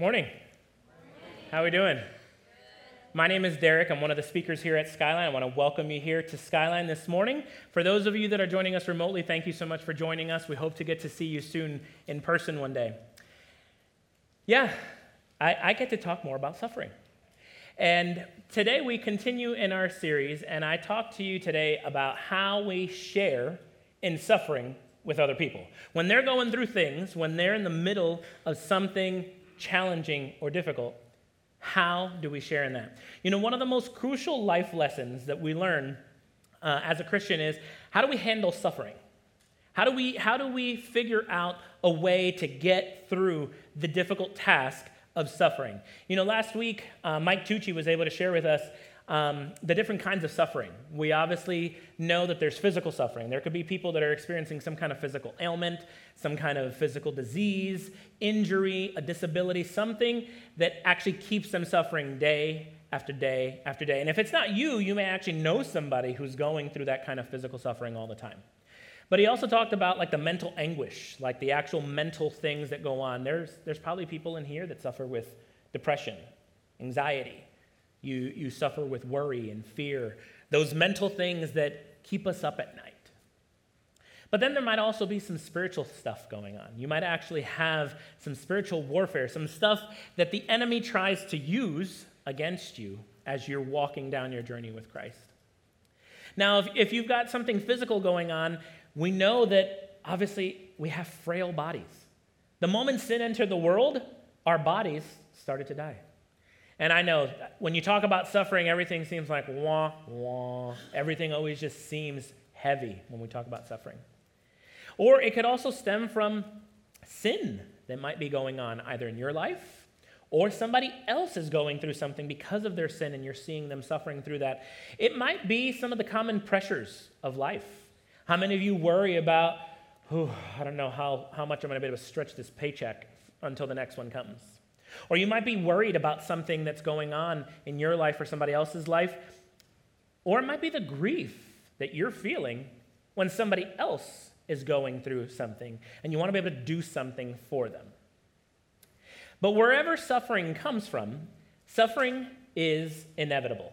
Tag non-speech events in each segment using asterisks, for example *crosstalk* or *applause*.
Morning. How are we doing? My name is Derek. I'm one of the speakers here at Skyline. I want to welcome you here to Skyline this morning. For those of you that are joining us remotely, thank you so much for joining us. We hope to get to see you soon in person one day. Yeah, I, I get to talk more about suffering. And today we continue in our series, and I talk to you today about how we share in suffering with other people. When they're going through things, when they're in the middle of something challenging or difficult, how do we share in that? You know, one of the most crucial life lessons that we learn uh, as a Christian is how do we handle suffering? How do, we, how do we figure out a way to get through the difficult task of suffering? You know, last week, uh, Mike Tucci was able to share with us um, the different kinds of suffering. We obviously know that there's physical suffering. There could be people that are experiencing some kind of physical ailment, some kind of physical disease, injury, a disability, something that actually keeps them suffering day after day after day. And if it's not you, you may actually know somebody who's going through that kind of physical suffering all the time. But he also talked about like the mental anguish, like the actual mental things that go on. There's, there's probably people in here that suffer with depression, anxiety, you, you suffer with worry and fear, those mental things that keep us up at night. But then there might also be some spiritual stuff going on. You might actually have some spiritual warfare, some stuff that the enemy tries to use against you as you're walking down your journey with Christ. Now, if, if you've got something physical going on, we know that obviously we have frail bodies. The moment sin entered the world, our bodies started to die. And I know when you talk about suffering, everything seems like wah, wah. Everything always just seems heavy when we talk about suffering. Or it could also stem from sin that might be going on either in your life or somebody else is going through something because of their sin and you're seeing them suffering through that. It might be some of the common pressures of life. How many of you worry about, I don't know how, how much I'm going to be able to stretch this paycheck until the next one comes? Or you might be worried about something that's going on in your life or somebody else's life. Or it might be the grief that you're feeling when somebody else is going through something and you want to be able to do something for them. But wherever suffering comes from, suffering is inevitable.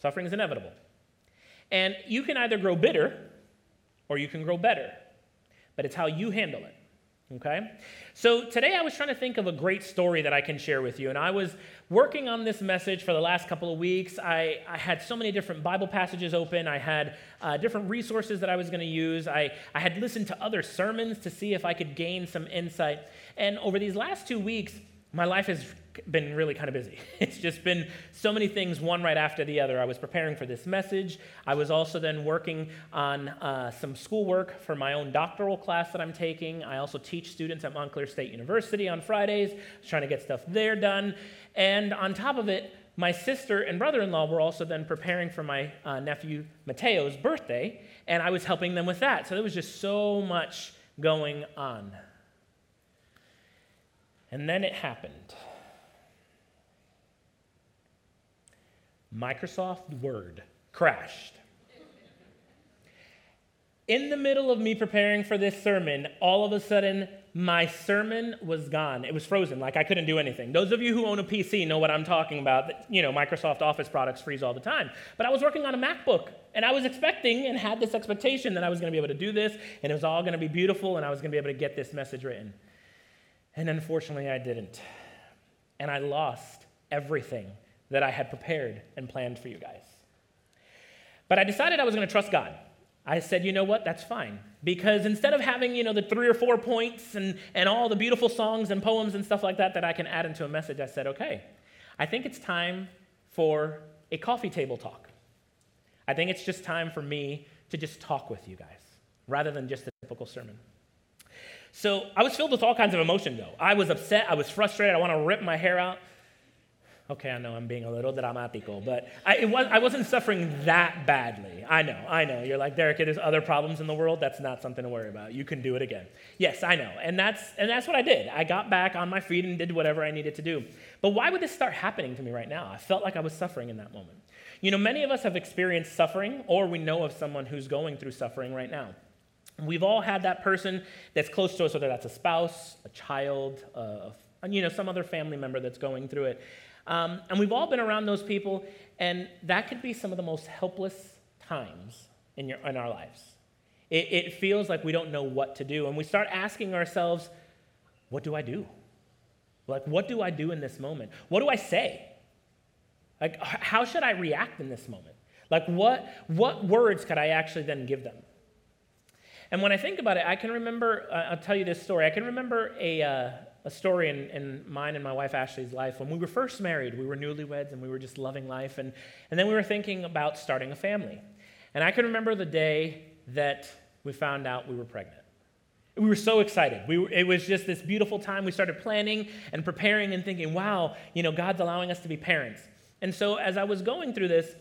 Suffering is inevitable. And you can either grow bitter or you can grow better, but it's how you handle it. Okay? So today I was trying to think of a great story that I can share with you. And I was working on this message for the last couple of weeks. I, I had so many different Bible passages open, I had uh, different resources that I was going to use. I, I had listened to other sermons to see if I could gain some insight. And over these last two weeks, my life has been really kind of busy. *laughs* It's just been so many things, one right after the other. I was preparing for this message. I was also then working on uh, some schoolwork for my own doctoral class that I'm taking. I also teach students at Montclair State University on Fridays, trying to get stuff there done. And on top of it, my sister and brother in law were also then preparing for my uh, nephew Mateo's birthday, and I was helping them with that. So there was just so much going on. And then it happened. Microsoft Word crashed. In the middle of me preparing for this sermon, all of a sudden, my sermon was gone. It was frozen, like I couldn't do anything. Those of you who own a PC know what I'm talking about. You know, Microsoft Office products freeze all the time. But I was working on a MacBook, and I was expecting and had this expectation that I was going to be able to do this, and it was all going to be beautiful, and I was going to be able to get this message written. And unfortunately, I didn't. And I lost everything that I had prepared and planned for you guys. But I decided I was going to trust God. I said, you know what, that's fine. Because instead of having, you know, the three or four points and, and all the beautiful songs and poems and stuff like that that I can add into a message, I said, okay, I think it's time for a coffee table talk. I think it's just time for me to just talk with you guys rather than just a typical sermon. So I was filled with all kinds of emotion, though. I was upset. I was frustrated. I want to rip my hair out. Okay, I know I'm being a little dramatico, but I, was, I wasn't suffering that badly. I know, I know. You're like, Derek, there's other problems in the world. That's not something to worry about. You can do it again. Yes, I know. And that's, and that's what I did. I got back on my feet and did whatever I needed to do. But why would this start happening to me right now? I felt like I was suffering in that moment. You know, many of us have experienced suffering, or we know of someone who's going through suffering right now. We've all had that person that's close to us, whether that's a spouse, a child, you know, some other family member that's going through it. Um, and we've all been around those people, and that could be some of the most helpless times in, your, in our lives. It, it feels like we don't know what to do, and we start asking ourselves, what do I do? Like, what do I do in this moment? What do I say? Like, how should I react in this moment? Like, what, what words could I actually then give them? And when I think about it, I can remember, uh, I'll tell you this story. I can remember a, uh, a story in, in mine and my wife Ashley's life. When we were first married, we were newlyweds and we were just loving life. And, and then we were thinking about starting a family. And I can remember the day that we found out we were pregnant. We were so excited. We were, it was just this beautiful time. We started planning and preparing and thinking, wow, you know, God's allowing us to be parents. And so as I was going through this,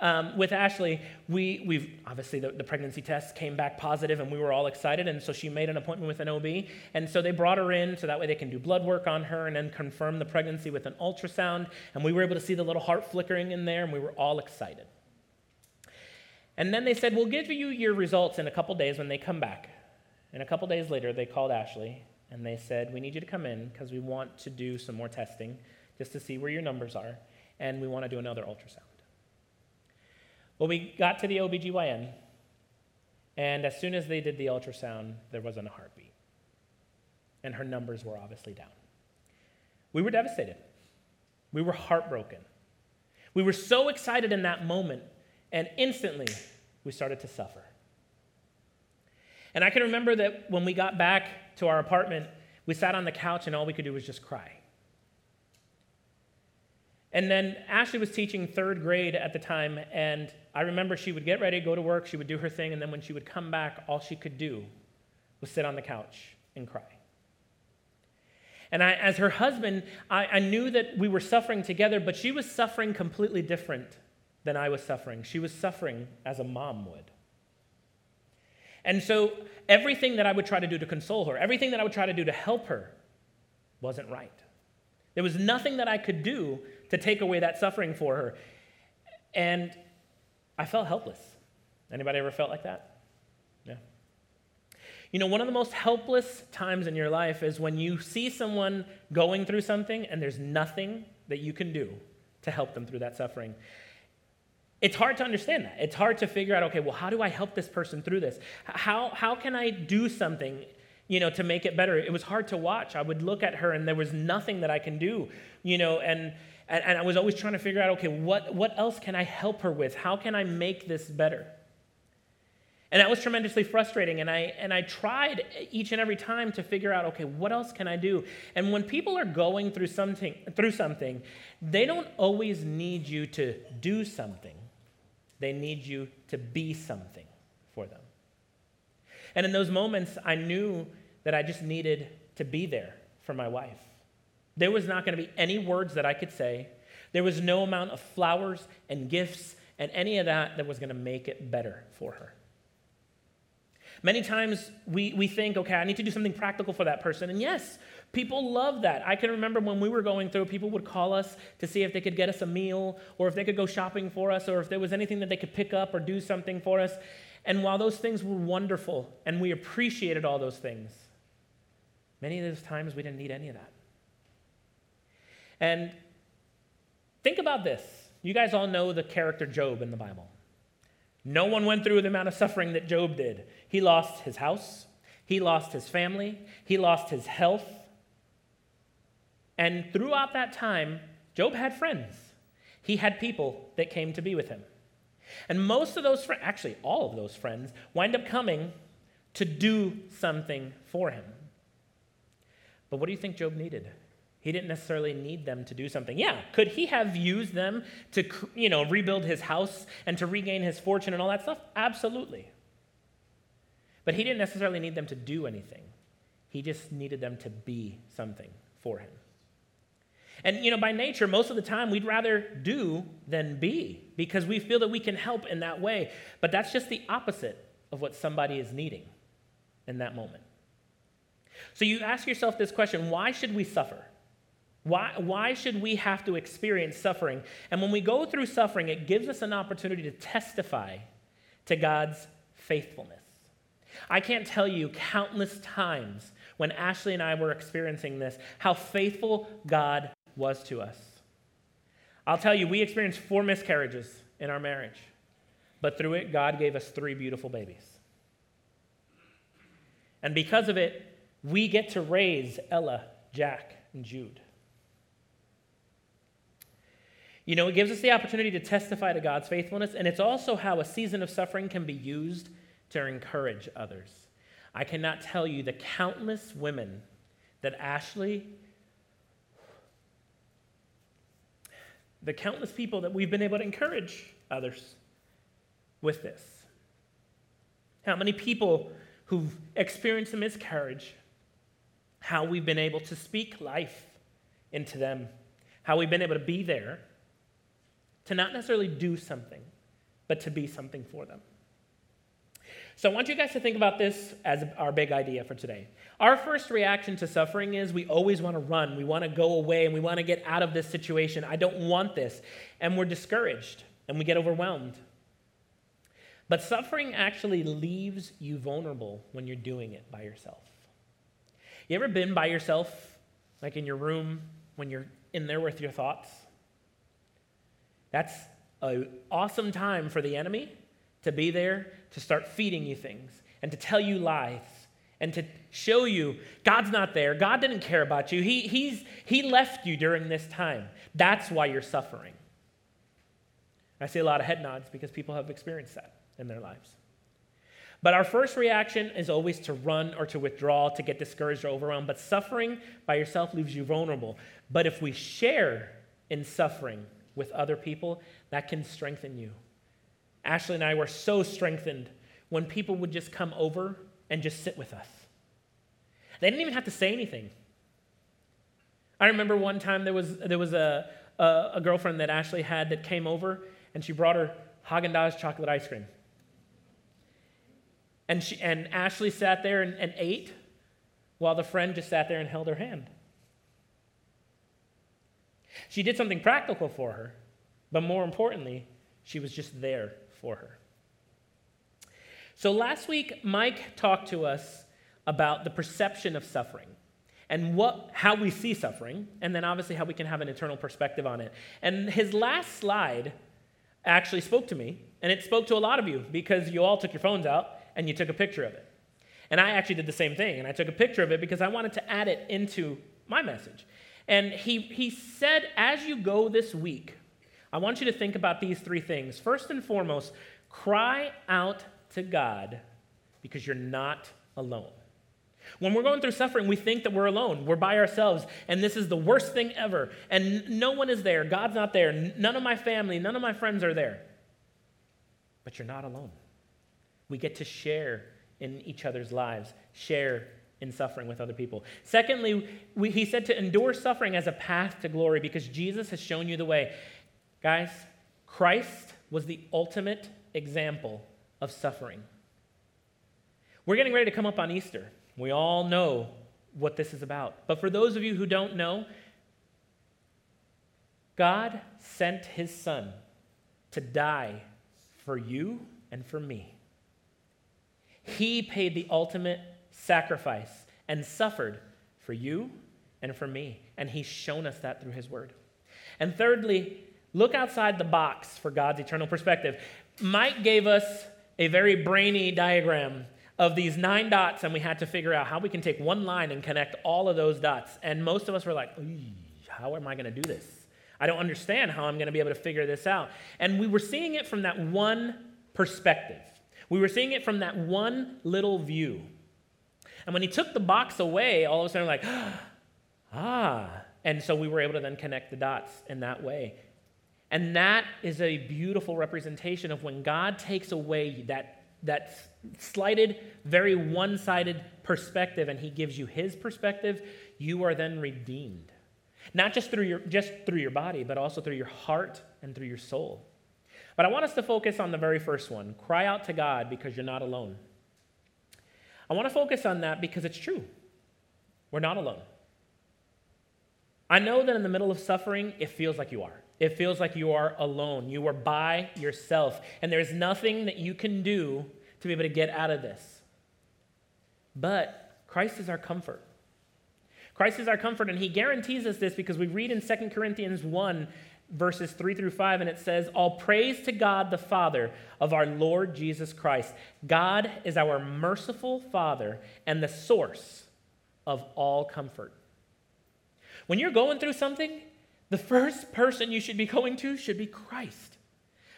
um, with Ashley, we, we've obviously the, the, pregnancy test came back positive and we were all excited. And so she made an appointment with an OB. And so they brought her in so that way they can do blood work on her and then confirm the pregnancy with an ultrasound. And we were able to see the little heart flickering in there and we were all excited. And then they said, We'll give you your results in a couple days when they come back. And a couple days later, they called Ashley and they said, We need you to come in because we want to do some more testing just to see where your numbers are. And we want to do another ultrasound. Well, we got to the OBGYN, and as soon as they did the ultrasound, there wasn't a heartbeat. And her numbers were obviously down. We were devastated. We were heartbroken. We were so excited in that moment, and instantly we started to suffer. And I can remember that when we got back to our apartment, we sat on the couch, and all we could do was just cry. And then Ashley was teaching third grade at the time, and I remember she would get ready, go to work, she would do her thing, and then when she would come back, all she could do was sit on the couch and cry. And I, as her husband, I, I knew that we were suffering together, but she was suffering completely different than I was suffering. She was suffering as a mom would. And so everything that I would try to do to console her, everything that I would try to do to help her, wasn't right. There was nothing that I could do to take away that suffering for her. And I felt helpless. Anybody ever felt like that? Yeah. You know, one of the most helpless times in your life is when you see someone going through something and there's nothing that you can do to help them through that suffering. It's hard to understand that. It's hard to figure out, okay, well, how do I help this person through this? How, how can I do something, you know, to make it better? It was hard to watch. I would look at her and there was nothing that I can do, you know, and and, and I was always trying to figure out okay, what, what else can I help her with? How can I make this better? And that was tremendously frustrating. And I, and I tried each and every time to figure out, okay, what else can I do? And when people are going through something, through something, they don't always need you to do something, they need you to be something for them. And in those moments, I knew that I just needed to be there for my wife. There was not going to be any words that I could say. There was no amount of flowers and gifts and any of that that was going to make it better for her. Many times we, we think, okay, I need to do something practical for that person. And yes, people love that. I can remember when we were going through, people would call us to see if they could get us a meal or if they could go shopping for us or if there was anything that they could pick up or do something for us. And while those things were wonderful and we appreciated all those things, many of those times we didn't need any of that. And think about this. You guys all know the character Job in the Bible. No one went through the amount of suffering that Job did. He lost his house, he lost his family, he lost his health. And throughout that time, Job had friends. He had people that came to be with him. And most of those friends, actually, all of those friends, wind up coming to do something for him. But what do you think Job needed? He didn't necessarily need them to do something. Yeah, could he have used them to, you know, rebuild his house and to regain his fortune and all that stuff? Absolutely. But he didn't necessarily need them to do anything. He just needed them to be something for him. And, you know, by nature, most of the time, we'd rather do than be because we feel that we can help in that way. But that's just the opposite of what somebody is needing in that moment. So you ask yourself this question why should we suffer? Why, why should we have to experience suffering? And when we go through suffering, it gives us an opportunity to testify to God's faithfulness. I can't tell you countless times when Ashley and I were experiencing this, how faithful God was to us. I'll tell you, we experienced four miscarriages in our marriage, but through it, God gave us three beautiful babies. And because of it, we get to raise Ella, Jack, and Jude. You know, it gives us the opportunity to testify to God's faithfulness, and it's also how a season of suffering can be used to encourage others. I cannot tell you the countless women that Ashley, the countless people that we've been able to encourage others with this. How many people who've experienced a miscarriage, how we've been able to speak life into them, how we've been able to be there, to not necessarily do something, but to be something for them. So I want you guys to think about this as our big idea for today. Our first reaction to suffering is we always want to run, we want to go away, and we want to get out of this situation. I don't want this. And we're discouraged and we get overwhelmed. But suffering actually leaves you vulnerable when you're doing it by yourself. You ever been by yourself, like in your room, when you're in there with your thoughts? That's an awesome time for the enemy to be there to start feeding you things and to tell you lies and to show you God's not there. God didn't care about you. He, he's, he left you during this time. That's why you're suffering. I see a lot of head nods because people have experienced that in their lives. But our first reaction is always to run or to withdraw, to get discouraged or overwhelmed. But suffering by yourself leaves you vulnerable. But if we share in suffering with other people, that can strengthen you. Ashley and I were so strengthened when people would just come over and just sit with us. They didn't even have to say anything. I remember one time there was, there was a, a, a girlfriend that Ashley had that came over and she brought her Haagen Dazs chocolate ice cream. And, she, and Ashley sat there and, and ate while the friend just sat there and held her hand. She did something practical for her, but more importantly, she was just there for her. So last week, Mike talked to us about the perception of suffering and what, how we see suffering, and then obviously how we can have an eternal perspective on it. And his last slide actually spoke to me, and it spoke to a lot of you because you all took your phones out and you took a picture of it. And I actually did the same thing, and I took a picture of it because I wanted to add it into my message. And he, he said, as you go this week, I want you to think about these three things. First and foremost, cry out to God because you're not alone. When we're going through suffering, we think that we're alone. We're by ourselves, and this is the worst thing ever. And no one is there. God's not there. None of my family, none of my friends are there. But you're not alone. We get to share in each other's lives, share in suffering with other people. Secondly, we, he said to endure suffering as a path to glory because Jesus has shown you the way. Guys, Christ was the ultimate example of suffering. We're getting ready to come up on Easter. We all know what this is about. But for those of you who don't know, God sent his son to die for you and for me. He paid the ultimate sacrifice and suffered for you and for me. And he's shown us that through his word. And thirdly, look outside the box for God's eternal perspective. Mike gave us a very brainy diagram of these nine dots, and we had to figure out how we can take one line and connect all of those dots. And most of us were like, how am I going to do this? I don't understand how I'm going to be able to figure this out. And we were seeing it from that one perspective. We were seeing it from that one little view. And when he took the box away, all of a sudden, like, *gasps* ah. And so we were able to then connect the dots in that way. And that is a beautiful representation of when God takes away that, that slighted, very one sided perspective and he gives you his perspective, you are then redeemed. Not just through, your, just through your body, but also through your heart and through your soul. But I want us to focus on the very first one cry out to God because you're not alone. I want to focus on that because it's true. We're not alone. I know that in the middle of suffering, it feels like you are. It feels like you are alone. You are by yourself. And there's nothing that you can do to be able to get out of this. But Christ is our comfort. Christ is our comfort, and he guarantees us this because we read in 2 Corinthians 1, verses 3 through 5, and it says, All praise to God the Father of our Lord Jesus Christ. God is our merciful Father and the source of all comfort. When you're going through something, the first person you should be going to should be Christ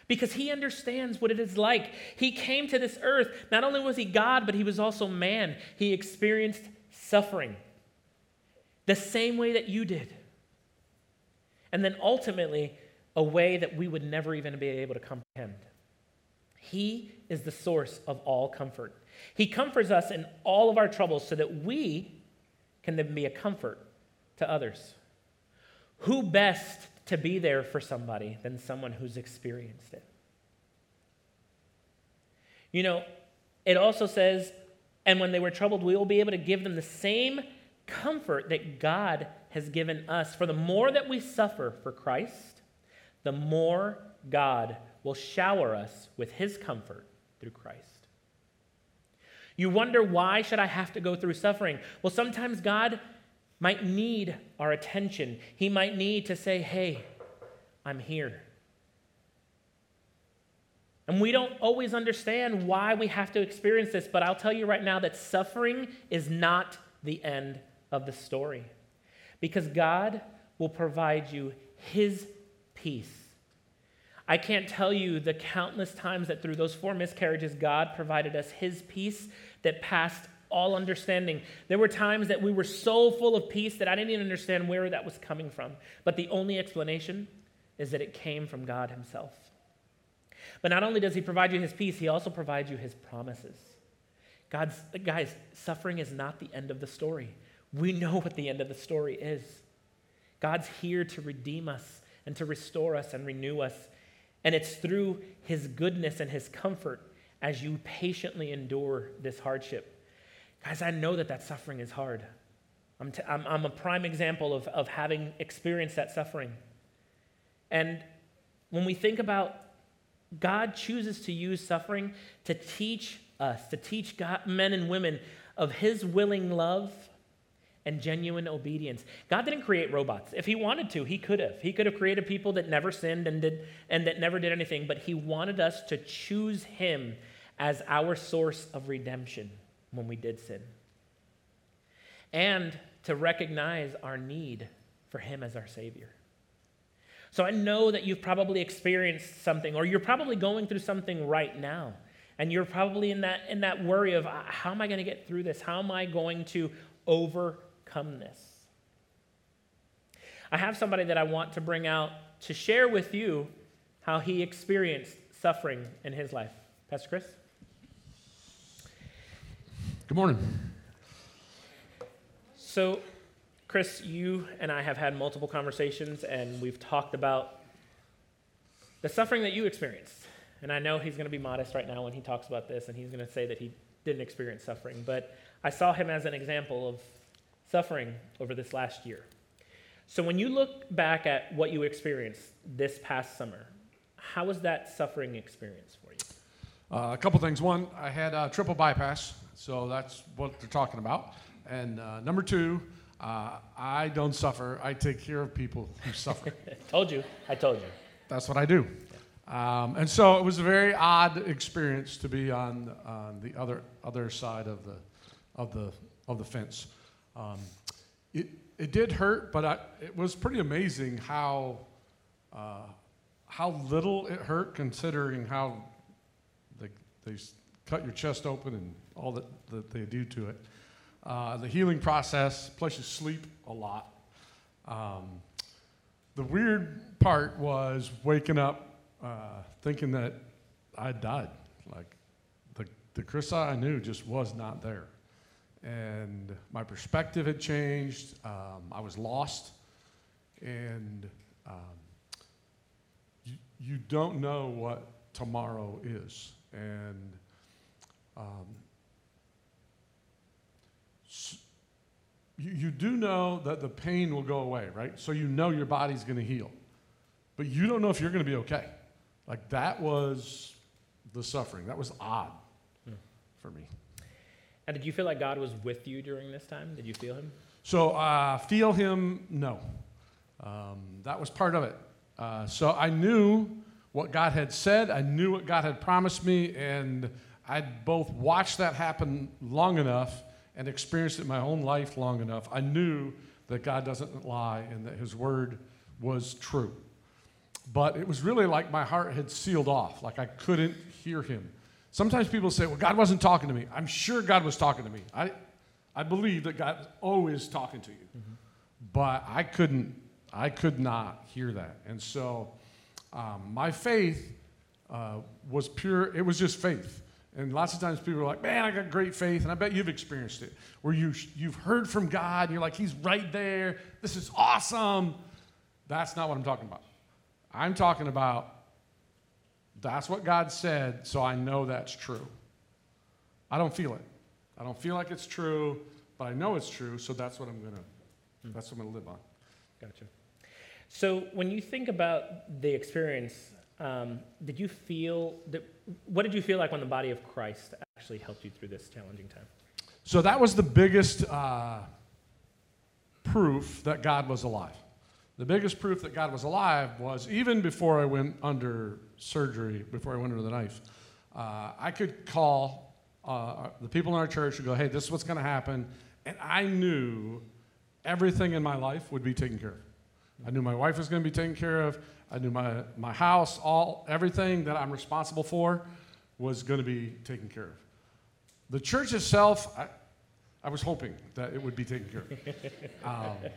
because he understands what it is like. He came to this earth. Not only was he God, but he was also man. He experienced suffering the same way that you did. And then ultimately, a way that we would never even be able to comprehend. He is the source of all comfort. He comforts us in all of our troubles so that we can then be a comfort to others. Who best to be there for somebody than someone who's experienced it? You know, it also says, and when they were troubled, we will be able to give them the same comfort that God has given us. For the more that we suffer for Christ, the more God will shower us with his comfort through Christ. You wonder why should I have to go through suffering? Well, sometimes God might need our attention. He might need to say, "Hey, I'm here." And we don't always understand why we have to experience this, but I'll tell you right now that suffering is not the end of the story. Because God will provide you His peace. I can't tell you the countless times that through those four miscarriages, God provided us His peace that passed all understanding. There were times that we were so full of peace that I didn't even understand where that was coming from. But the only explanation is that it came from God Himself. But not only does He provide you His peace, He also provides you His promises. God's, guys, suffering is not the end of the story. We know what the end of the story is. God's here to redeem us and to restore us and renew us. And it's through his goodness and his comfort as you patiently endure this hardship. Guys, I know that that suffering is hard. I'm, t- I'm, I'm a prime example of, of having experienced that suffering. And when we think about God chooses to use suffering to teach us, to teach God, men and women of his willing love and genuine obedience. God didn't create robots. If he wanted to, he could have. He could have created people that never sinned and did and that never did anything, but he wanted us to choose him as our source of redemption when we did sin. And to recognize our need for him as our savior. So I know that you've probably experienced something or you're probably going through something right now. And you're probably in that in that worry of uh, how am I going to get through this? How am I going to over overcomeness. I have somebody that I want to bring out to share with you how he experienced suffering in his life. Pastor Chris? Good morning. So, Chris, you and I have had multiple conversations, and we've talked about the suffering that you experienced. And I know he's going to be modest right now when he talks about this, and he's going to say that he didn't experience suffering. But I saw him as an example of suffering over this last year. So, when you look back at what you experienced this past summer, how was that suffering experience for you? Uh, a couple things. One, I had a triple bypass, so that's what they're talking about. And uh, number two, uh, I don't suffer. I take care of people who *laughs* suffer. told you. I told you. That's what I do. Um, and so it was a very odd experience to be on, on the other, other side of the, of, the, of the fence. Um, it, it did hurt, but I, it was pretty amazing how, uh, how little it hurt considering how they, they cut your chest open and all that, that they do to it. Uh, the healing process, plus you sleep a lot. Um, the weird part was waking up uh, thinking that I died. Like the, the Chris I knew just was not there and my perspective had changed. Um, I was lost, and um, you, you, don't know what tomorrow is. And um, so you, you do know that the pain will go away, right? So you know your body's going to heal, but you don't know if you're going to be okay. Like that was the suffering. That was odd hmm. for me. And did you feel like God was with you during this time? Did you feel Him? So uh, feel him, no. Um, that was part of it. Uh, so I knew what God had said, I knew what God had promised me, and I'd both watched that happen long enough and experienced it in my own life long enough. I knew that God doesn't lie and that his word was true. But it was really like my heart had sealed off, like I couldn't hear him. Sometimes people say, Well, God wasn't talking to me. I'm sure God was talking to me. I, I believe that God's always talking to you. Mm-hmm. But I couldn't, I could not hear that. And so um, my faith uh, was pure, it was just faith. And lots of times people are like, man, I got great faith. And I bet you've experienced it, where you, you've heard from God and you're like, he's right there. This is awesome. That's not what I'm talking about. I'm talking about that's what God said, so I know that's true. I don't feel it. I don't feel like it's true, but I know it's true, so that's what I'm gonna hmm. that's what I'm gonna live on. Gotcha. So when you think about the experience, um, did you feel that, what did you feel like when the body of Christ actually helped you through this challenging time? So that was the biggest uh, proof that God was alive. The biggest proof that God was alive was even before I went under surgery, before I went under the knife, uh, I could call uh, the people in our church and go, hey, this is what's going to happen. And I knew everything in my life would be taken care of. I knew my wife was going to be taken care of. I knew my, my house, all everything that I'm responsible for was going to be taken care of. The church itself, I, I was hoping that it would be taken care of. *laughs* Um,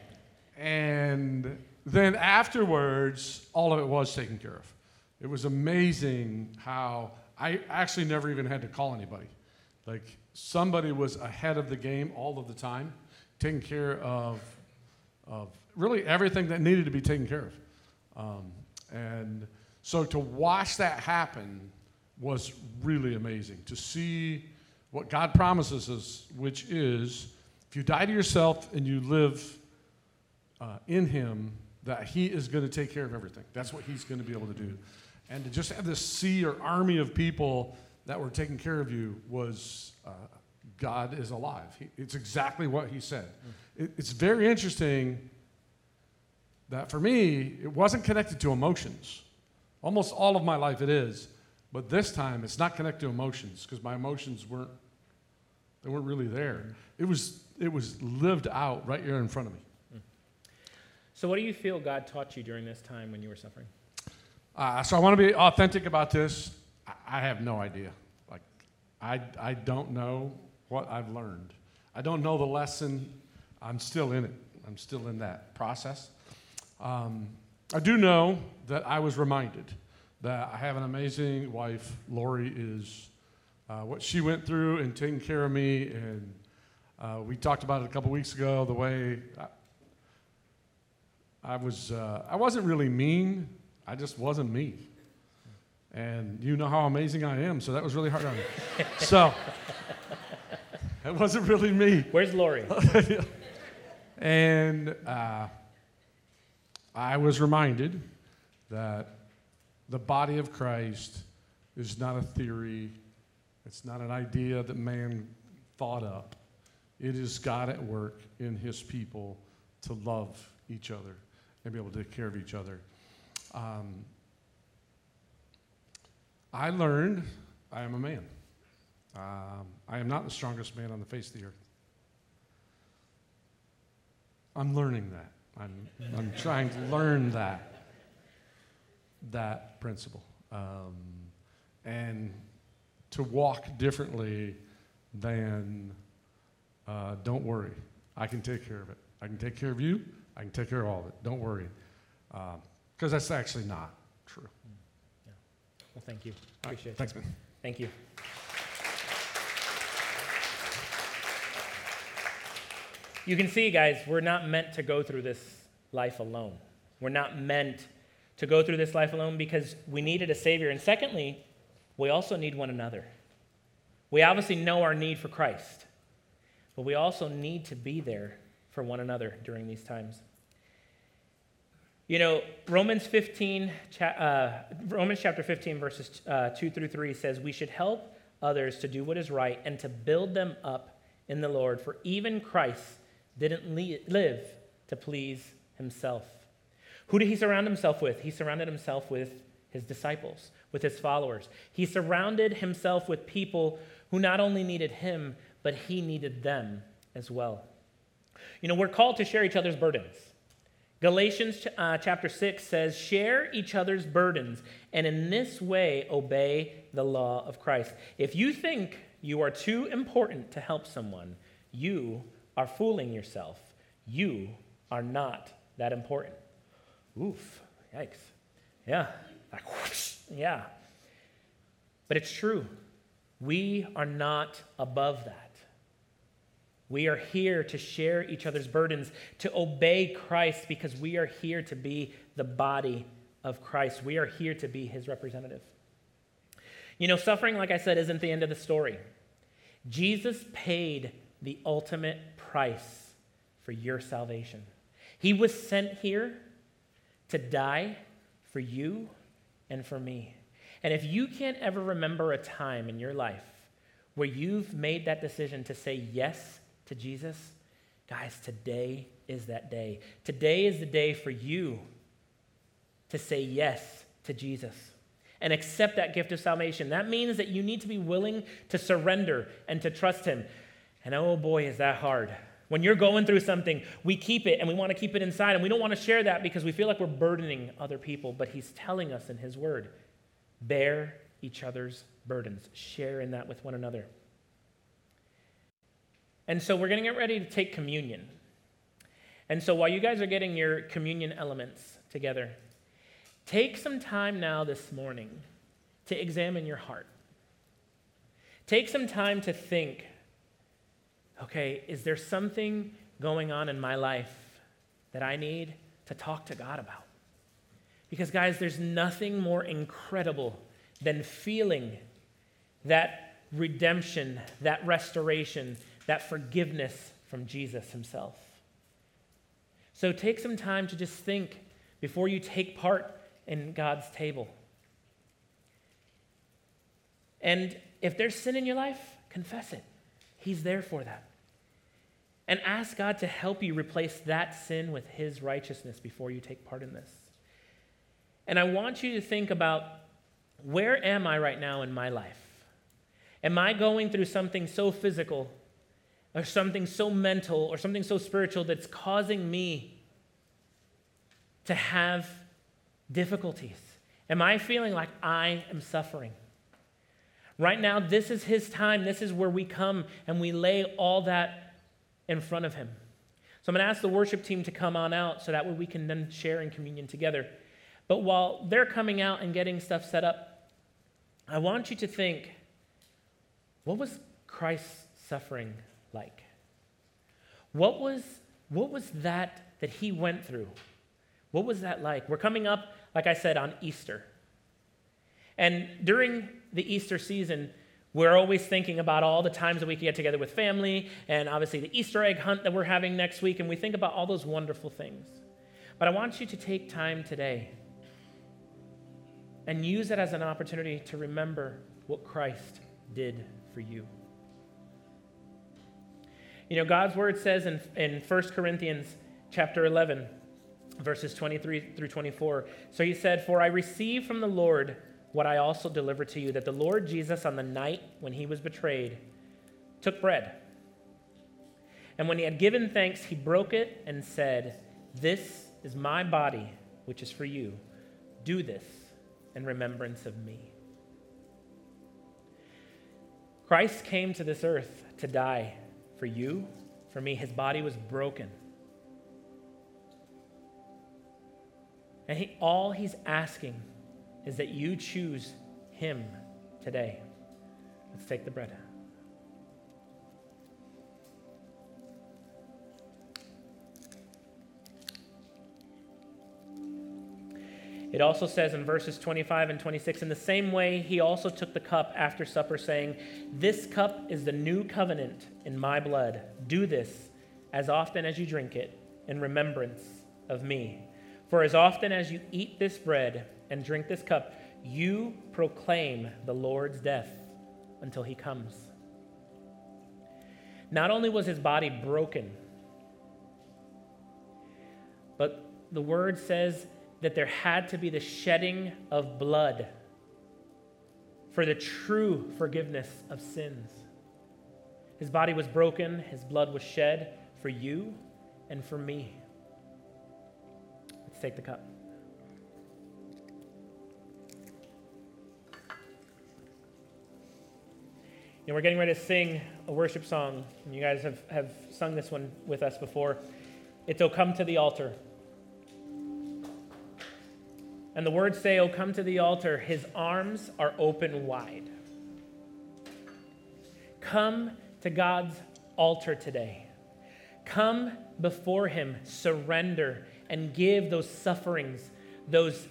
and then afterwards, all of it was taken care of. It was amazing how I actually never even had to call anybody. Like somebody was ahead of the game all of the time, taking care of, of really everything that needed to be taken care of. Um, and so to watch that happen was really amazing. To see what God promises us, which is if you die to yourself and you live uh, in Him, that He is going to take care of everything. That's what He's going to be able to do. And to just have this sea or army of people that were taking care of you was uh, God is alive. He, it's exactly what He said. It, it's very interesting that for me, it wasn't connected to emotions. Almost all of my life it is. But this time, it's not connected to emotions because my emotions weren't, they weren't really there. It was, it was lived out right here in front of me. So, what do you feel God taught you during this time when you were suffering? Uh, so, I want to be authentic about this. I, have no idea. Like, I, I don't know what I've learned. I don't know the lesson. I'm still in it. I'm still in that process. Um, I do know that I was reminded that I have an amazing wife. Lori is uh, what she went through and taking care of me. And uh, we talked about it a couple weeks ago the way I was, uh, I wasn't really mean. I just wasn't me. And you know how amazing I am, so that was really hard on me. *laughs* so, it wasn't really me. Where's Lori? *laughs* and uh, I was reminded that the body of Christ is not a theory, it's not an idea that man thought up. It is God at work in his people to love each other and be able to take care of each other. Um, I learned I am a man. Um, I am not the strongest man on the face of the earth. I'm learning that. I'm, I'm trying to learn that, that principle. Um, and to walk differently than uh, don't worry, I can take care of it. I can take care of you, I can take care of all of it. Don't worry. Because um, that's actually not true. Yeah. Well, thank you. Appreciate it. Thanks, man. Thank you. You can see, guys, we're not meant to go through this life alone. We're not meant to go through this life alone because we needed a Savior. And secondly, we also need one another. We obviously know our need for Christ, but we also need to be there for one another during these times. You know, Romans 15, uh, Romans chapter 15, verses uh, 2 through 3 says, We should help others to do what is right and to build them up in the Lord, for even Christ didn't live to please himself. Who did he surround himself with? He surrounded himself with his disciples, with his followers. He surrounded himself with people who not only needed him, but he needed them as well. You know, we're called to share each other's burdens. Galatians uh, chapter 6 says, Share each other's burdens, and in this way obey the law of Christ. If you think you are too important to help someone, you are fooling yourself. You are not that important. Oof, yikes. Yeah, like whoosh, yeah. But it's true. We are not above that. We are here to share each other's burdens, to obey Christ because we are here to be the body of Christ. We are here to be his representative. You know, suffering, like I said, isn't the end of the story. Jesus paid the ultimate price for your salvation. He was sent here to die for you and for me. And if you can't ever remember a time in your life where you've made that decision to say yes to Jesus, guys, today is that day. Today is the day for you to say yes to Jesus and accept that gift of salvation. That means that you need to be willing to surrender and to trust Him. And oh boy, is that hard. When you're going through something, we keep it and we want to keep it inside, and we don't want to share that because we feel like we're burdening other people. But He's telling us in His Word bear each other's burdens, share in that with one another. And so we're going to get ready to take communion. And so while you guys are getting your communion elements together, take some time now this morning to examine your heart. Take some time to think okay, is there something going on in my life that I need to talk to God about? Because, guys, there's nothing more incredible than feeling that redemption, that restoration, that forgiveness from Jesus himself. So take some time to just think before you take part in God's table. And if there's sin in your life, confess it. He's there for that. And ask God to help you replace that sin with His righteousness before you take part in this. And I want you to think about where am I right now in my life? Am I going through something so physical or something so mental or something so spiritual that's causing me to have difficulties? Am I feeling like I am suffering? Right now, this is His time. This is where we come and we lay all that in front of Him. So I'm going to ask the worship team to come on out so that way we can then share in communion together. But while they're coming out and getting stuff set up, I want you to think what was Christ's suffering like? What was, what was that that he went through? What was that like? We're coming up, like I said, on Easter. And during the Easter season, we're always thinking about all the times that we can get together with family, and obviously the Easter egg hunt that we're having next week, and we think about all those wonderful things. But I want you to take time today and use it as an opportunity to remember what Christ did for you. You know, God's word says in, in 1 Corinthians chapter 11, verses 23 through 24. So he said, For I received from the Lord what I also delivered to you, that the Lord Jesus, on the night when he was betrayed, took bread. And when he had given thanks, he broke it and said, This is my body, which is for you. Do this in remembrance of me. Christ came to this earth to die for you, for me. His body was broken. And he, all he's asking is that you choose him today. Let's take the bread. It also says in verses 25 and 26 In the same way, he also took the cup after supper, saying, This cup is the new covenant in my blood. Do this as often as you drink it in remembrance of me. For as often as you eat this bread and drink this cup, you proclaim the Lord's death until he comes. Not only was his body broken, But the word says that there had to be the shedding of blood for the true forgiveness of sins. His body was broken, his blood was shed for you and for me. Let's take the cup. And we're getting ready to sing a worship song. And you guys have, have sung this one with us before. It's O Come to the Altar. And the words say, Oh, come to the altar, his arms are open wide. Come to God's altar today. Come before him, surrender, and give those sufferings, those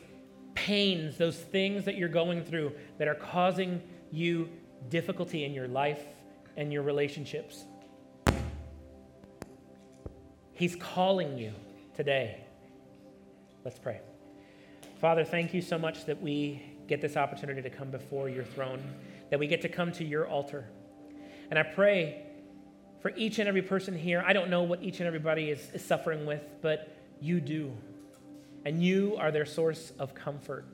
pains, those things that you're going through that are causing you difficulty in your life and your relationships. He's calling you today. Let's pray. Father, thank you so much that we get this opportunity to come before your throne, that we get to come to your altar. And I pray for each and every person here. I don't know what each and everybody is, is suffering with, but you do. And you are their source of comfort.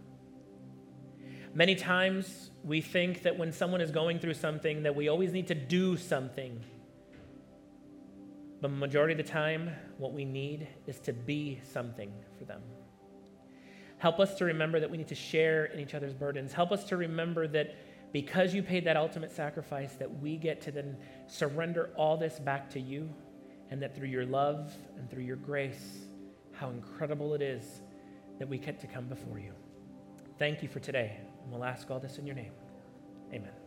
Many times we think that when someone is going through something that we always need to do something. But majority of the time, what we need is to be something for them. Help us to remember that we need to share in each other's burdens. Help us to remember that because you paid that ultimate sacrifice, that we get to then surrender all this back to you, and that through your love and through your grace, how incredible it is that we get to come before you. Thank you for today. And we'll ask all this in your name. Amen.